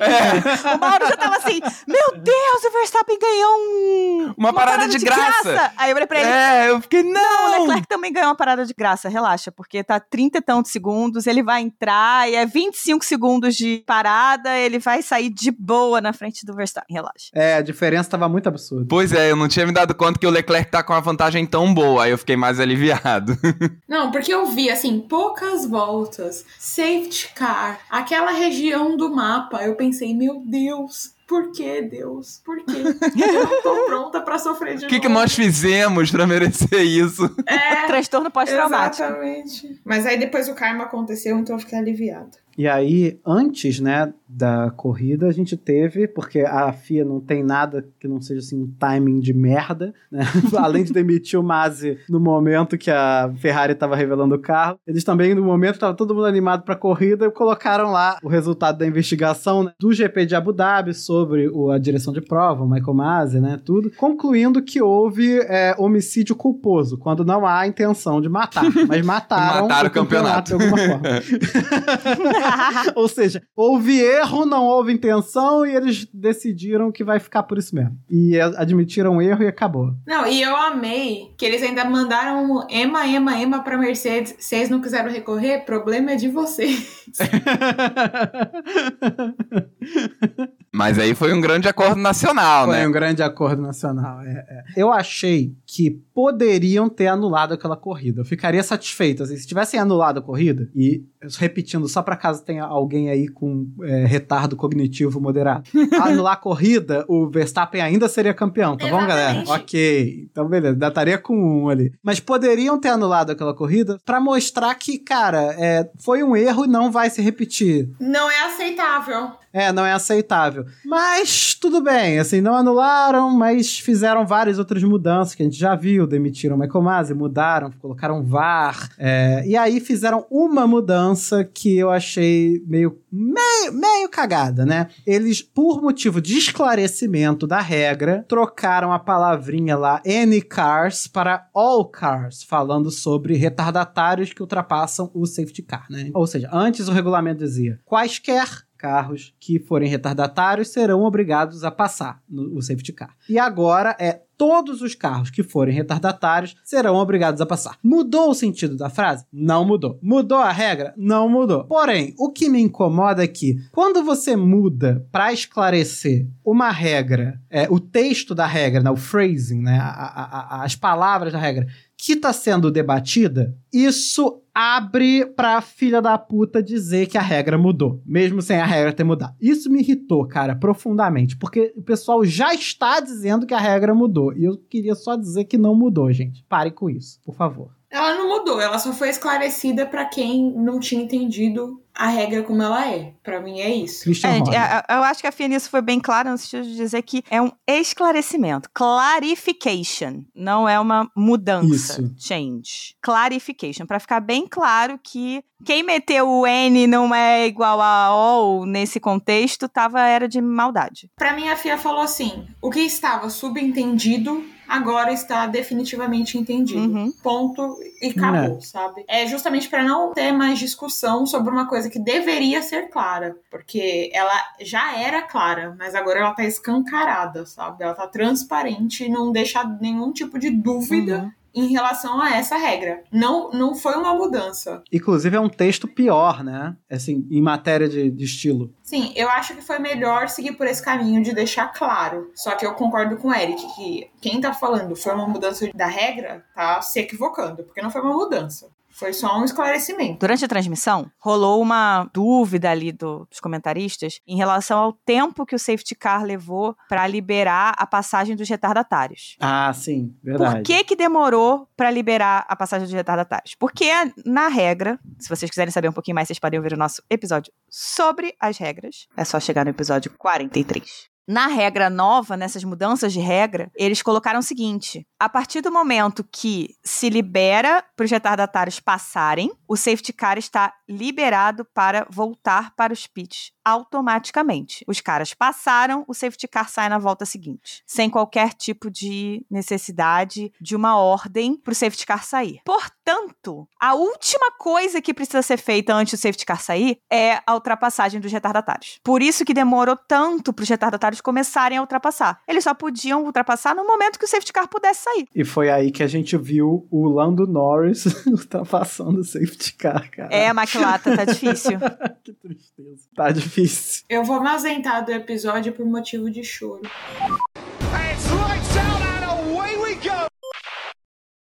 O Mauro já tava assim: Meu Deus, o Verstappen ganhou um. Uma parada de graça. Aí eu falei pra ele: É, eu fiquei, Não, não! o Leclerc também ganhou uma parada de graça, relaxa, porque tá 30 e tantos segundos, ele vai entrar e é 25 segundos de parada, ele vai sair de boa na frente do Verstappen, relaxa. É, a diferença tava muito absurda. Pois é, eu não tinha me dado conta que o Leclerc tá com uma vantagem tão boa, aí eu fiquei mais aliviado. Não, porque eu vi, assim, poucas voltas, safety car, aquela região do mapa. Eu pensei, meu Deus, por que, Deus? Por quê? Eu não tô pronta pra sofrer de O que, que nós fizemos pra merecer isso? É, Transtorno pós-traumático. exatamente. Mas aí depois o karma aconteceu, então eu fiquei aliviada. E aí, antes, né, da corrida, a gente teve, porque a FIA não tem nada que não seja assim um timing de merda, né? Além de demitir o Masi no momento que a Ferrari estava revelando o carro, eles também, no momento, estava todo mundo animado para a corrida, colocaram lá o resultado da investigação né, do GP de Abu Dhabi sobre o- a direção de prova, o Michael Masi, né, tudo, concluindo que houve é, homicídio culposo, quando não há intenção de matar, mas mataram, Mataram o campeonato. de alguma forma. Ou seja, houve erro, não houve intenção e eles decidiram que vai ficar por isso mesmo. E admitiram o erro e acabou. Não, e eu amei que eles ainda mandaram Ema, Ema, Ema pra Mercedes. Vocês não quiseram recorrer? Problema é de vocês. Mas aí foi um grande acordo nacional, Foi né? um grande acordo nacional. é, é. Eu achei que poderiam ter anulado aquela corrida. Eu ficaria satisfeito. assim, se tivessem anulado a corrida, e repetindo, só pra caso tenha alguém aí com é, retardo cognitivo moderado, anular a corrida, o Verstappen ainda seria campeão, tá bom, galera? Ok. Então, beleza, ainda estaria com um ali. Mas poderiam ter anulado aquela corrida pra mostrar que, cara, é, foi um erro e não vai se repetir. Não é aceitável. É, não é aceitável. Mas tudo bem, assim, não anularam, mas fizeram várias outras mudanças que a gente já viu. Demitiram o Michael Masi, mudaram, colocaram VAR. é, e aí fizeram uma mudança que eu achei meio, meio, meio cagada, né? Eles, por motivo de esclarecimento da regra, trocaram a palavrinha lá any cars para all cars, falando sobre retardatários que ultrapassam o safety car, né? Ou seja, antes o regulamento dizia quaisquer carros que forem retardatários serão obrigados a passar no safety car. E agora é todos os carros que forem retardatários serão obrigados a passar. Mudou o sentido da frase? Não mudou. Mudou a regra? Não mudou. Porém, o que me incomoda é que quando você muda para esclarecer uma regra, é, o texto da regra, né, o phrasing, né, a- a- a- as palavras da regra, que está sendo debatida, isso abre pra filha da puta dizer que a regra mudou, mesmo sem a regra ter mudado. Isso me irritou, cara, profundamente, porque o pessoal já está dizendo que a regra mudou, e eu queria só dizer que não mudou, gente. Pare com isso, por favor. Ela não mudou, ela só foi esclarecida pra quem não tinha entendido a regra como ela é. Pra mim é isso. É, eu acho que a Fia nisso foi bem clara no sentido de dizer que é um esclarecimento, clarification, não é uma mudança, Isso. change. Clarification, pra ficar bem claro que quem meteu o N não é igual a O nesse contexto, tava era de maldade. Pra mim, a FIA falou assim: o que estava subentendido agora está definitivamente entendido. Uhum. Ponto e acabou, sabe? É justamente pra não ter mais discussão sobre uma coisa que deveria ser clara. Porque ela já era clara, mas agora ela tá escancarada, sabe? Ela tá transparente e não deixa nenhum tipo de dúvida. Uhum. Em relação a essa regra. Não, não foi uma mudança. Inclusive é um texto pior, né? Assim, em matéria de, de estilo. Sim, eu acho que foi melhor seguir por esse caminho de deixar claro. Só que eu concordo com o Eric que quem tá falando foi uma mudança da regra, tá se equivocando, porque não foi uma mudança. Foi só um esclarecimento. Durante a transmissão, rolou uma dúvida ali do- dos comentaristas em relação ao tempo que o safety car levou pra liberar a passagem dos retardatários. Ah, sim, verdade. Por que que demorou pra liberar a passagem dos retardatários? Porque na regra, se vocês quiserem saber um pouquinho mais, vocês podem ouvir o nosso episódio sobre as regras. É só chegar no episódio 43. Na regra nova, nessas mudanças de regra, eles colocaram o seguinte: a partir do momento que se libera para os retardatários passarem, o safety car está liberado para voltar para os pits automaticamente. Os caras passaram, o safety car sai na volta seguinte, sem qualquer tipo de necessidade de uma ordem para o safety car sair. Portanto, a última coisa que precisa ser feita antes do safety car sair é a ultrapassagem dos retardatários. Por isso que demorou tanto para os retardatários começarem a ultrapassar. Eles só podiam ultrapassar no momento que o safety car pudesse sair. E foi aí que a gente viu o Lando Norris ultrapassando o safety car, cara. É, Maquilata, tá difícil. que tristeza. Tá difícil. Eu vou me ausentar do episódio por motivo de choro.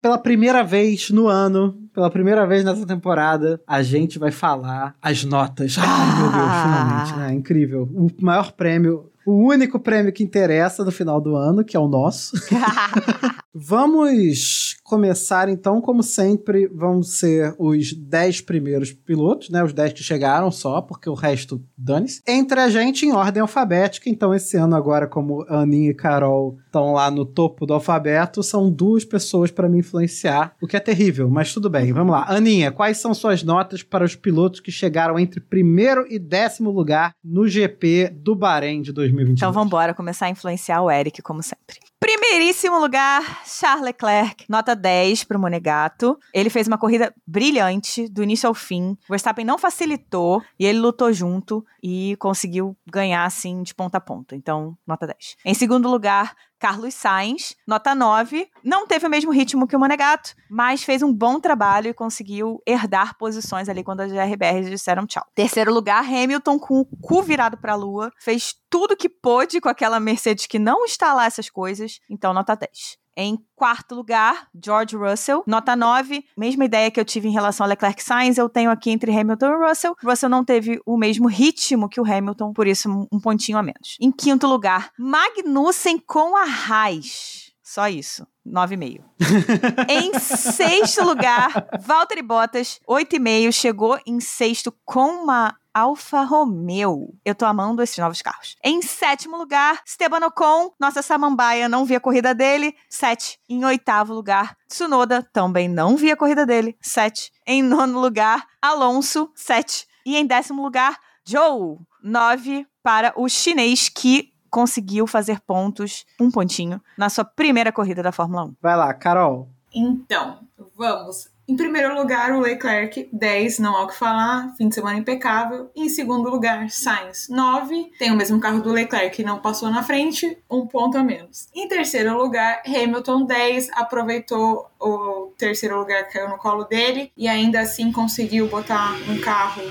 Pela primeira vez no ano, pela primeira vez nessa temporada, a gente vai falar as notas. Ai, meu Deus, Ah. finalmente, né? Incrível. O maior prêmio, o único prêmio que interessa no final do ano, que é o nosso. Vamos começar então, como sempre, vão ser os 10 primeiros pilotos, né? Os 10 que chegaram só, porque o resto dane-se. Entre a gente em ordem alfabética, então esse ano agora, como Aninha e Carol estão lá no topo do alfabeto, são duas pessoas para me influenciar, o que é terrível, mas tudo bem. Vamos lá. Aninha, quais são suas notas para os pilotos que chegaram entre primeiro e décimo lugar no GP do Bahrein de 2022? Então vamos embora começar a influenciar o Eric, como sempre. Primeiríssimo lugar, Charles Leclerc, nota 10 pro Monegato. Ele fez uma corrida brilhante, do início ao fim. O Verstappen não facilitou e ele lutou junto e conseguiu ganhar assim de ponta a ponta. Então, nota 10. Em segundo lugar, Carlos Sainz, nota 9. Não teve o mesmo ritmo que o Monegato, mas fez um bom trabalho e conseguiu herdar posições ali quando as RBRs disseram tchau. Terceiro lugar, Hamilton com o cu virado pra lua. Fez tudo que pôde com aquela Mercedes que não está lá essas coisas. Então, nota 10. Em quarto lugar, George Russell, nota 9. Mesma ideia que eu tive em relação a Leclerc Sainz, eu tenho aqui entre Hamilton e Russell. Russell não teve o mesmo ritmo que o Hamilton, por isso um pontinho a menos. Em quinto lugar, Magnussen com a Haas. Só isso. 9,5. em sexto lugar, Valtteri Bottas, 8,5. Chegou em sexto com uma Alfa Romeo. Eu tô amando esses novos carros. Em sétimo lugar, Esteban Ocon, nossa samambaia, não vi a corrida dele, 7. Em oitavo lugar, Tsunoda, também não vi a corrida dele, 7. Em nono lugar, Alonso, 7. E em décimo lugar, Joe, 9 para o chinês que conseguiu fazer pontos, um pontinho, na sua primeira corrida da Fórmula 1. Vai lá, Carol. Então, Vamos. Em primeiro lugar, o Leclerc, 10, não há o que falar, fim de semana impecável. Em segundo lugar, Sainz, 9, tem o mesmo carro do Leclerc, não passou na frente, um ponto a menos. Em terceiro lugar, Hamilton, 10, aproveitou o terceiro lugar que caiu no colo dele e ainda assim conseguiu botar um carro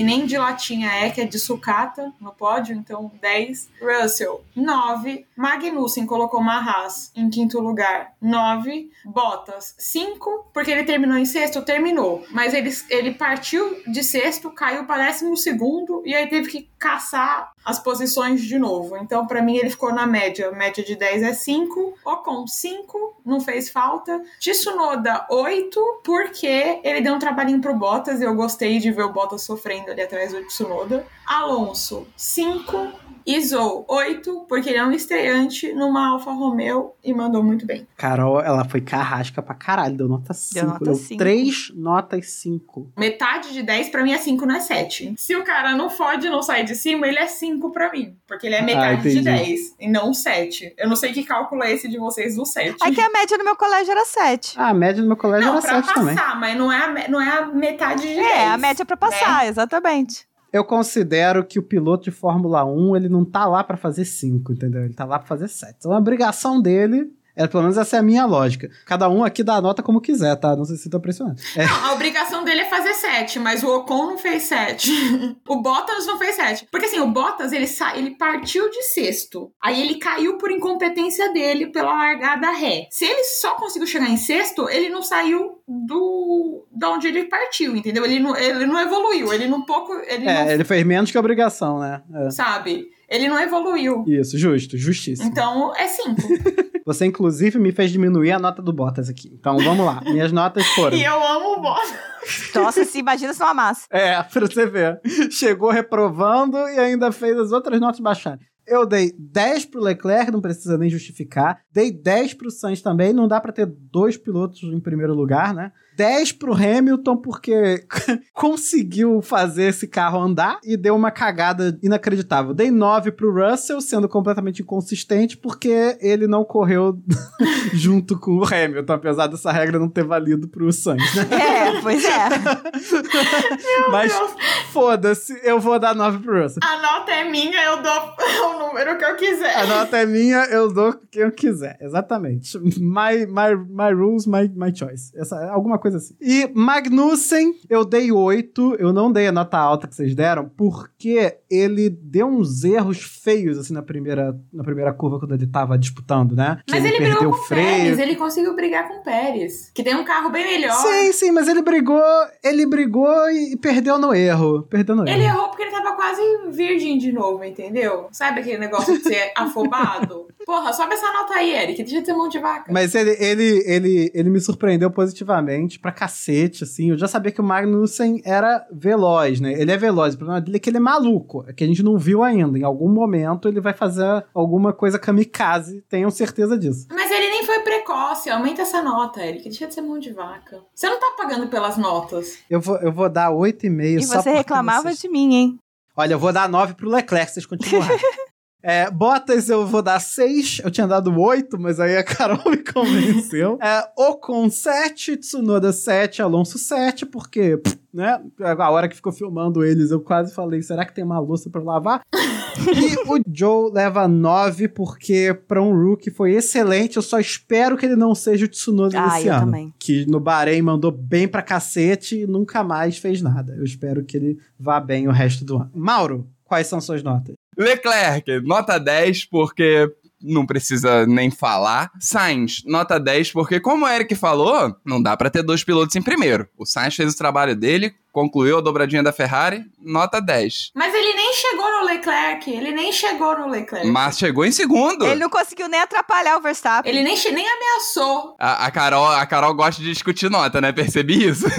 que nem de latinha é, que é de sucata no pódio, então 10. Russell, 9. Magnussen colocou uma Haas em quinto lugar, 9. Bottas, 5, porque ele terminou em sexto, terminou. Mas ele, ele partiu de sexto, caiu para décimo segundo e aí teve que caçar as posições de novo. Então, para mim, ele ficou na média. Média de 10 é 5. Ocon, 5, não fez falta. Tsunoda, 8, porque ele deu um trabalhinho pro Bottas e eu gostei de ver o Bottas sofrendo ali atrás do Tsunoda. Alonso, 5. Isou, 8, porque ele é um estreante numa Alfa Romeo e mandou muito bem. Carol, ela foi carrasca pra caralho, deu nota 5. nota Deu cinco. 3 notas 5. Metade de 10 pra mim é 5, não é 7. Se o cara não fode e não sai de cima, ele é 5 pra mim. Porque ele é metade de entendi. 10 e não 7. Eu não sei que cálculo é esse de vocês do 7. É que a média do meu colégio era 7. Ah, a média do meu colégio Não, era pra 7 também. passar, mas não é, a, não é a metade de 10. É, a média pra passar, exatamente. Eu considero que o piloto de Fórmula 1, ele não tá lá pra fazer 5, entendeu? Ele tá lá pra fazer 7. Então a obrigação dele, é, pelo menos essa é a minha lógica. Cada um aqui dá a nota como quiser, tá? Não sei se tô pressionando. É, Não, a obrigação dele é fazer 7, mas o Ocon não fez 7. o Bottas não fez 7. Porque assim, o Bottas, ele, sa... ele partiu de sexto. Aí ele caiu por incompetência dele pela largada ré. Se ele só conseguiu chegar em sexto, ele não saiu do... de onde ele partiu, entendeu? Ele não, ele não evoluiu. Ele não pouco... Ele é, não... ele fez menos que a obrigação, né? É. Sabe? Ele não evoluiu. Isso, justo, justíssimo. Então, é 5. Você, inclusive, me fez diminuir a nota do Bottas aqui. Então, vamos lá. Minhas notas foram. e eu amo o Bottas. Nossa, se imagina se não amasse. É, pra você ver. Chegou reprovando e ainda fez as outras notas baixarem. Eu dei 10 pro Leclerc, não precisa nem justificar. Dei 10 pro Sainz também, não dá pra ter dois pilotos em primeiro lugar, né? 10 pro Hamilton, porque conseguiu fazer esse carro andar e deu uma cagada inacreditável. Dei 9 pro Russell, sendo completamente inconsistente, porque ele não correu junto com o Hamilton, apesar dessa regra não ter valido pro Sainz, né? É, pois é. Mas foda-se, eu vou dar 9 pro Russell. A nota é minha, eu dou o número que eu quiser. A nota é minha, eu dou quem eu quiser. Exatamente. My, my, my rules, my, my choice. Essa, alguma coisa assim. E Magnussen, eu dei 8. Eu não dei a nota alta que vocês deram, porque ele deu uns erros feios, assim, na primeira, na primeira curva, quando ele tava disputando, né? Que Mas ele, perdeu brigou o com o freio. Pérez, ele conseguiu brigar com o Pérez. Que tem um carro bem melhor. Sim, sim, mas ele brigou, ele brigou e perdeu no erro. Perdeu no Ele erro. errou porque ele tava quase virgem de novo, entendeu? Sabe aquele negócio de ser afobado? Porra, sobe essa nota aí, Eric. Deixa de ser mão de vaca. Mas ele, ele, ele, ele me surpreendeu positivamente pra cacete, assim. Eu já sabia que o Magnussen era veloz, né? Ele é veloz. O problema dele é que ele é maluco. É que a gente não viu ainda. Em algum momento ele vai fazer alguma coisa kamikaze. Tenham certeza disso. Mas ele precoce. Aumenta essa nota, Eric. Deixa de ser mão de vaca. Você não tá pagando pelas notas. Eu vou, eu vou dar 8,5 E só você reclamava vocês- de mim, hein? Olha, eu vou dar 9 pro Leclerc, vocês continuarem. É, Bottas eu vou dar 6, eu tinha dado 8, mas aí a Carol me convenceu. É, Ocon 7, Tsunoda 7, Alonso 7, porque, pff, né, a hora que ficou filmando eles eu quase falei, será que tem uma louça pra lavar? e o Joe leva 9, porque pra um rookie foi excelente, eu só espero que ele não seja o Tsunoda Ah, desse eu ano. também. Que no Bahrein mandou bem pra cacete e nunca mais fez nada. Eu espero que ele vá bem o resto do ano. Mauro, quais são suas notas? Leclerc, nota 10, porque não precisa nem falar. Sainz, nota 10, porque como o Eric falou, não dá pra ter dois pilotos em primeiro. O Sainz fez o trabalho dele, concluiu a dobradinha da Ferrari, nota 10. Mas ele nem chegou no Leclerc. Ele nem chegou no Leclerc. Mas chegou em segundo. Ele não conseguiu nem atrapalhar o Verstappen. Ele nem, nem ameaçou. A, a Carol, a Carol gosta de discutir nota, né? Percebi isso?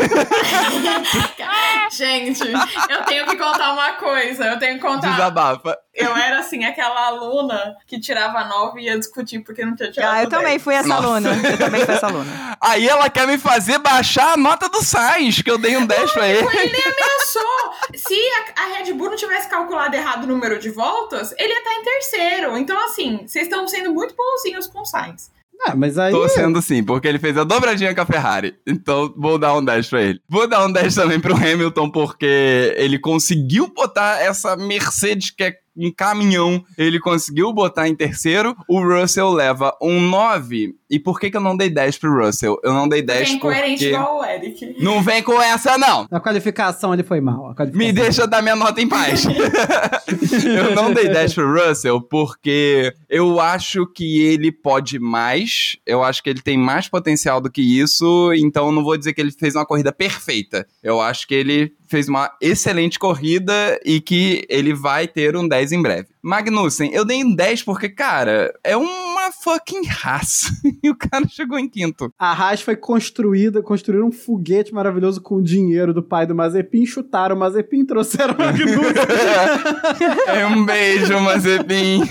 Gente, eu tenho que contar uma coisa. Eu tenho que contar. Desabafa. Eu era assim, aquela aluna que tirava 9 e ia discutir porque não tinha tirado Ah, eu 10. também fui essa Nossa. aluna. Eu também fui essa aluna. Aí ela quer me fazer baixar a nota do Sainz, que eu dei um 10 pra ele. Ele nem ameaçou. Se a, a Red Bull não tivesse calculado errado o número de voltas, ele ia estar em terceiro. Então, assim, vocês estão sendo muito bonzinhos com o Sainz. Ah, mas aí. Tô sendo sim, porque ele fez a dobradinha com a Ferrari. Então vou dar um 10 pra ele. Vou dar um 10 também pro Hamilton, porque ele conseguiu botar essa Mercedes que é um caminhão, ele conseguiu botar em terceiro. O Russell leva um 9. E por que, que eu não dei 10 pro Russell? Eu não dei 10 Bem coerente porque. igual o Eric. Não vem com essa, não! Na qualificação ele foi mal. Me deixa dar minha nota em paz. eu não dei 10 pro Russell porque eu acho que ele pode mais. Eu acho que ele tem mais potencial do que isso. Então não vou dizer que ele fez uma corrida perfeita. Eu acho que ele fez uma excelente corrida e que ele vai ter um 10 em breve. Magnussen, eu dei um 10 porque, cara, é uma fucking raça. E o cara chegou em quinto. A Haas foi construída, construíram um foguete maravilhoso com o dinheiro do pai do Mazepin, chutaram o Mazepin, trouxeram o Magnussen. É um beijo, Mazepin.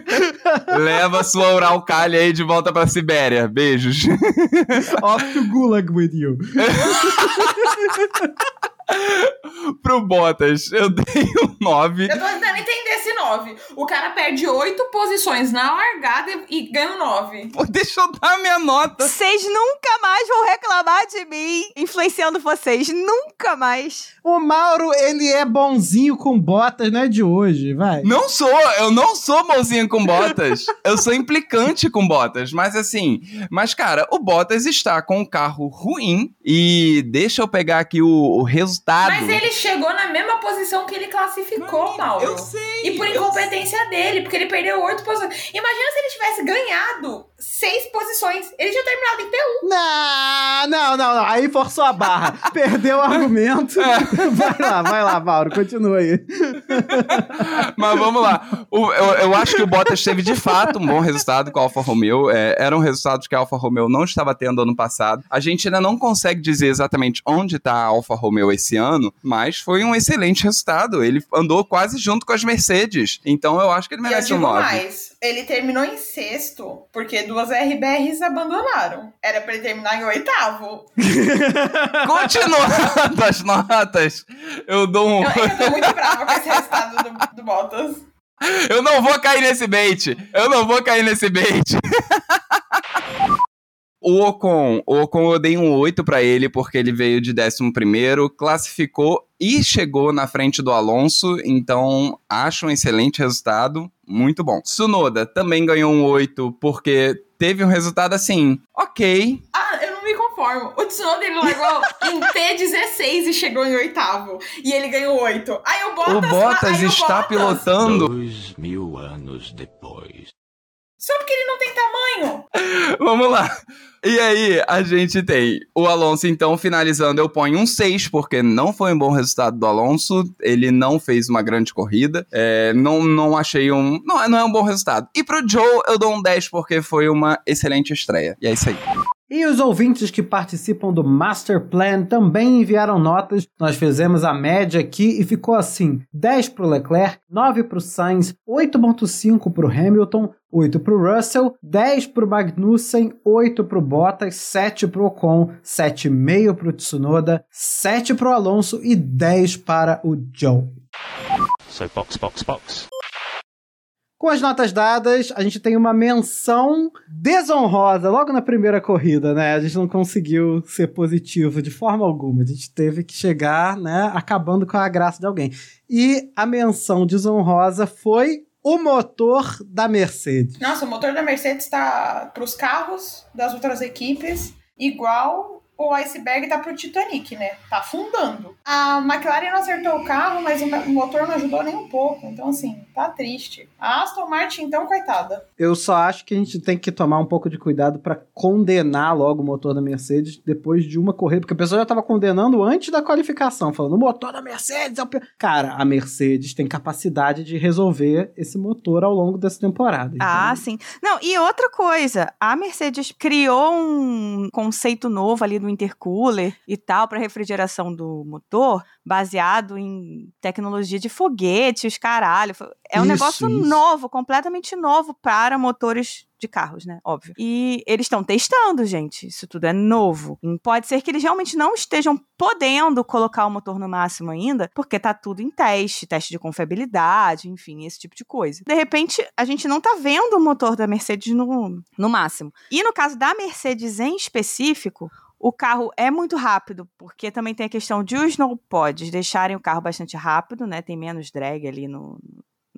Leva sua Uralcalha aí de volta pra Sibéria. Beijos. Off to Gulag with you. Pro Bottas, eu dei um 9. Eu tô tentando entender esse 9. O cara perde 8 posições na largada e e ganha um 9. Pô, deixa eu dar minha nota. Vocês nunca mais vão reclamar de mim influenciando vocês. Nunca mais. O Mauro, ele é bonzinho com botas, não é de hoje, vai. Não sou, eu não sou mãozinha com Bottas. eu sou implicante com Bottas. Mas assim, mas cara, o Bottas está com um carro ruim. E deixa eu pegar aqui o, o resultado. Mas ele chegou na mesma posição que ele classificou, Mauro. Eu sei. E por incompetência dele, porque ele perdeu 8 posições. Imagina se ele tivesse ganhado 6 posições. Ele tinha terminado em P1. Não, não, não, não. Aí forçou a barra. Perdeu o argumento. vai lá, vai lá, Mauro. Continua aí. Mas vamos lá. O- eu, eu acho que o Bottas teve de fato um bom resultado com a Alfa Romeo. É, eram resultados que a Alfa Romeo não estava tendo ano passado. A gente ainda não consegue dizer exatamente onde está a Alfa Romeo esse ano, mas foi um excelente resultado. Ele andou quase junto com as Mercedes. Então eu acho que ele merece um digo 9. mais, ele terminou em sexto, porque duas RBRs abandonaram. Era pra ele terminar em oitavo. Continuando as notas, eu dou um. Eu, eu tô muito brava com esse resultado do, do Bottas. Eu não vou cair nesse bait. Eu não vou cair nesse bait. O Ocon, o Ocon eu dei um 8 pra ele porque ele veio de 11 classificou e chegou na frente do Alonso, então acho um excelente resultado, muito bom. Sunoda também ganhou um 8 porque teve um resultado assim, ok, Ah, eu não me conformo. O Tsunoda ele largou em P16 e chegou em oitavo. E ele ganhou 8. Aí o Bottas, o Bottas aí o está Bottas- pilotando. Dois mil anos depois. Só porque ele não tem tamanho. Vamos lá. E aí, a gente tem o Alonso, então, finalizando, eu ponho um 6, porque não foi um bom resultado do Alonso. Ele não fez uma grande corrida. É, não, não achei um. Não, é- não é um bom resultado. E pro Joe, eu dou um 10, porque foi uma excelente estreia. E é isso aí. E os ouvintes que participam do Master Plan também enviaram notas. Nós fizemos a média aqui e ficou assim: 10 para o Leclerc, 9 para o Sainz, 8.5 para o Hamilton, 8 para o Russell, 10 para o Magnussen, 8 para o Bottas, 7 para o Ocon, 7,5 para o Tsunoda, 7 para o Alonso e 10 para o Joe. So box, box, box. Com as notas dadas, a gente tem uma menção desonrosa logo na primeira corrida, né? A gente não conseguiu ser positivo de forma alguma. A gente teve que chegar, né, acabando com a graça de alguém. E a menção desonrosa foi o motor da Mercedes. Nossa, o motor da Mercedes tá pros carros das outras equipes igual o iceberg tá pro Titanic, né? Tá afundando. A McLaren não acertou o carro, mas o motor não ajudou nem um pouco. Então, assim, tá triste. A Aston Martin, então, coitada. Eu só acho que a gente tem que tomar um pouco de cuidado para condenar logo o motor da Mercedes depois de uma corrida, porque a pessoa já tava condenando antes da qualificação, falando o motor da Mercedes é o pior. Cara, a Mercedes tem capacidade de resolver esse motor ao longo dessa temporada. Ah, Então, sim. Não, e outra coisa, a Mercedes criou um conceito novo ali no intercooler e tal para refrigeração do motor, baseado em tecnologia de foguete, os caralho. É um Isso, negócio isso. novo, completamente novo para motores de carros, né? Óbvio. E eles estão testando, gente. Isso tudo é novo. E pode ser que eles realmente não estejam podendo colocar o motor no máximo ainda, porque tá tudo em teste, teste de confiabilidade, enfim, esse tipo de coisa. De repente, a gente não tá vendo o motor da Mercedes no, no máximo. E no caso da Mercedes em específico, o carro é muito rápido, porque também tem a questão de os no pods deixarem o carro bastante rápido, né? Tem menos drag ali no,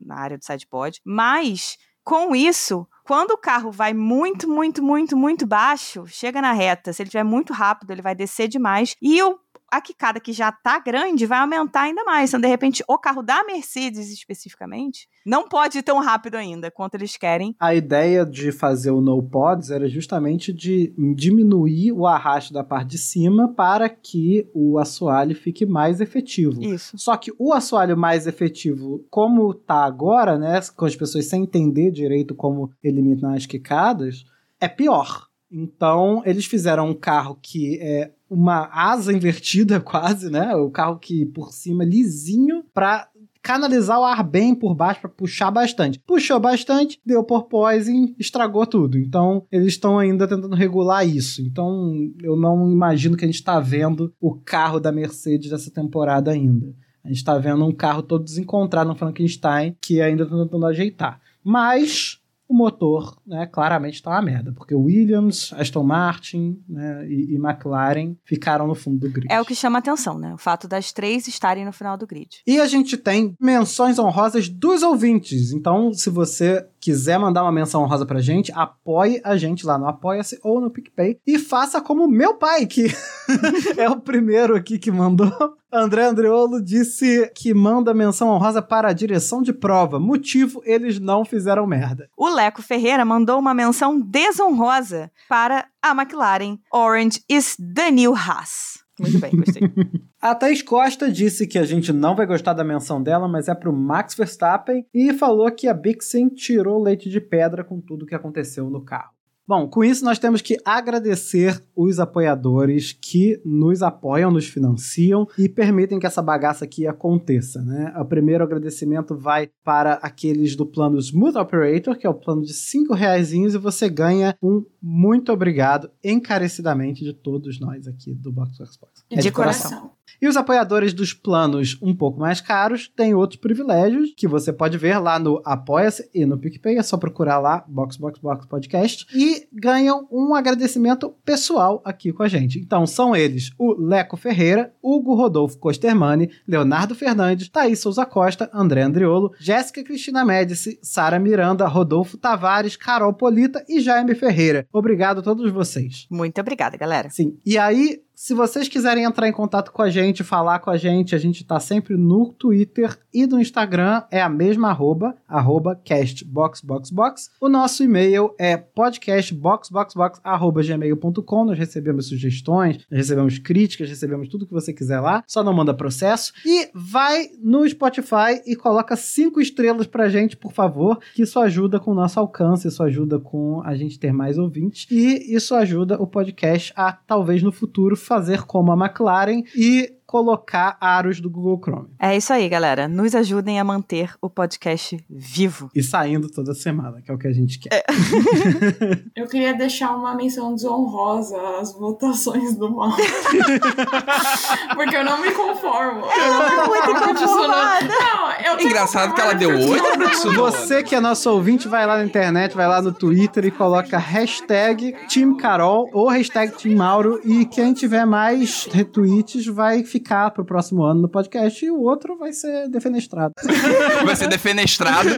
na área do sidepod. Mas, com isso, quando o carro vai muito, muito, muito, muito baixo, chega na reta, se ele estiver muito rápido, ele vai descer demais. E o, a quicada que já tá grande vai aumentar ainda mais. Então, de repente, o carro da Mercedes especificamente não pode ir tão rápido ainda quanto eles querem. A ideia de fazer o no pods era justamente de diminuir o arrasto da parte de cima para que o assoalho fique mais efetivo. Isso. Só que o assoalho mais efetivo, como tá agora, né, com as pessoas sem entender direito como eliminar as quicadas, é pior. Então, eles fizeram um carro que é uma asa invertida quase, né? O carro que por cima lisinho para canalizar o ar bem por baixo para puxar bastante. Puxou bastante, deu porpoising, estragou tudo. Então, eles estão ainda tentando regular isso. Então, eu não imagino que a gente está vendo o carro da Mercedes dessa temporada ainda. A gente está vendo um carro todo desencontrado no Frankenstein que ainda está tentando ajeitar. Mas o motor, né, claramente está uma merda, porque Williams, Aston Martin né, e, e McLaren ficaram no fundo do grid. É o que chama atenção, né? O fato das três estarem no final do grid. E a gente tem menções honrosas dos ouvintes. Então, se você quiser mandar uma menção honrosa pra gente, apoie a gente lá no Apoia-se ou no PicPay. E faça como meu pai, que é o primeiro aqui que mandou. André Andreolo disse que manda menção honrosa para a direção de prova. Motivo, eles não fizeram merda. O Leco Ferreira mandou uma menção desonrosa para a McLaren. Orange is the new Haas. Muito bem, gostei. A Thaís Costa disse que a gente não vai gostar da menção dela, mas é pro Max Verstappen e falou que a Bixen tirou leite de pedra com tudo que aconteceu no carro. Bom, com isso nós temos que agradecer os apoiadores que nos apoiam, nos financiam e permitem que essa bagaça aqui aconteça, né? O primeiro agradecimento vai para aqueles do plano Smooth Operator, que é o plano de 5 reais e você ganha um muito obrigado encarecidamente de todos nós aqui do Box Box Box. É De Coração. E os apoiadores dos planos um pouco mais caros têm outros privilégios que você pode ver lá no Apoia-se e no PicPay. É só procurar lá Box Box Box Podcast. E ganham um agradecimento pessoal aqui com a gente. Então são eles o Leco Ferreira, Hugo Rodolfo Costermani, Leonardo Fernandes, Thaís Souza Costa, André Andriolo, Jéssica Cristina Médici, Sara Miranda, Rodolfo Tavares, Carol Polita e Jaime Ferreira. Obrigado a todos vocês. Muito obrigada, galera. Sim. E aí, se vocês quiserem entrar em contato com a gente, falar com a gente, a gente tá sempre no Twitter e no Instagram, é a mesma arroba, arroba castboxboxbox. O nosso e-mail é podcastboxboxbox.gmail.com. Nós recebemos sugestões, nós recebemos críticas, recebemos tudo que você quiser lá. Só não manda processo. E vai no Spotify e coloca cinco estrelas pra gente, por favor, que isso ajuda com o nosso alcance, isso ajuda com a gente ter mais ouvintes e isso ajuda o podcast a talvez no futuro fazer como a McLaren e colocar aros do Google Chrome. É isso aí, galera. Nos ajudem a manter o podcast vivo. E saindo toda semana, que é o que a gente quer. Eu queria deixar uma menção desonrosa às votações do mal. Porque eu não me conformo. Eu não me muito conformo com inconformada. Não, eu Engraçado que ela deu oito. Você que é nosso ouvinte, vai lá na internet, vai lá no Twitter e coloca hashtag Team Carol ou hashtag Team Mauro. E quem tiver mais retweets vai ficar pro próximo ano no podcast e o outro vai ser defenestrado. Vai ser defenestrado.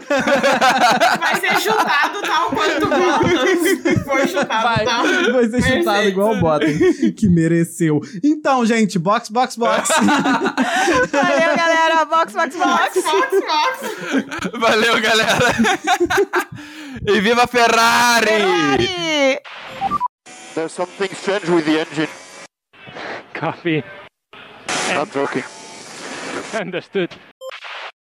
Vai ser chutado tal quanto Bottas foi chutado, Vai, tá? vai ser chutado igual o Bottas, que mereceu. Então, gente, box, box, box. Valeu, galera. Box, box, box. Fox, Fox. Valeu, galera. e viva a Ferrari! Ferrari! There's something strange with the engine. Copy. Not working. Understood.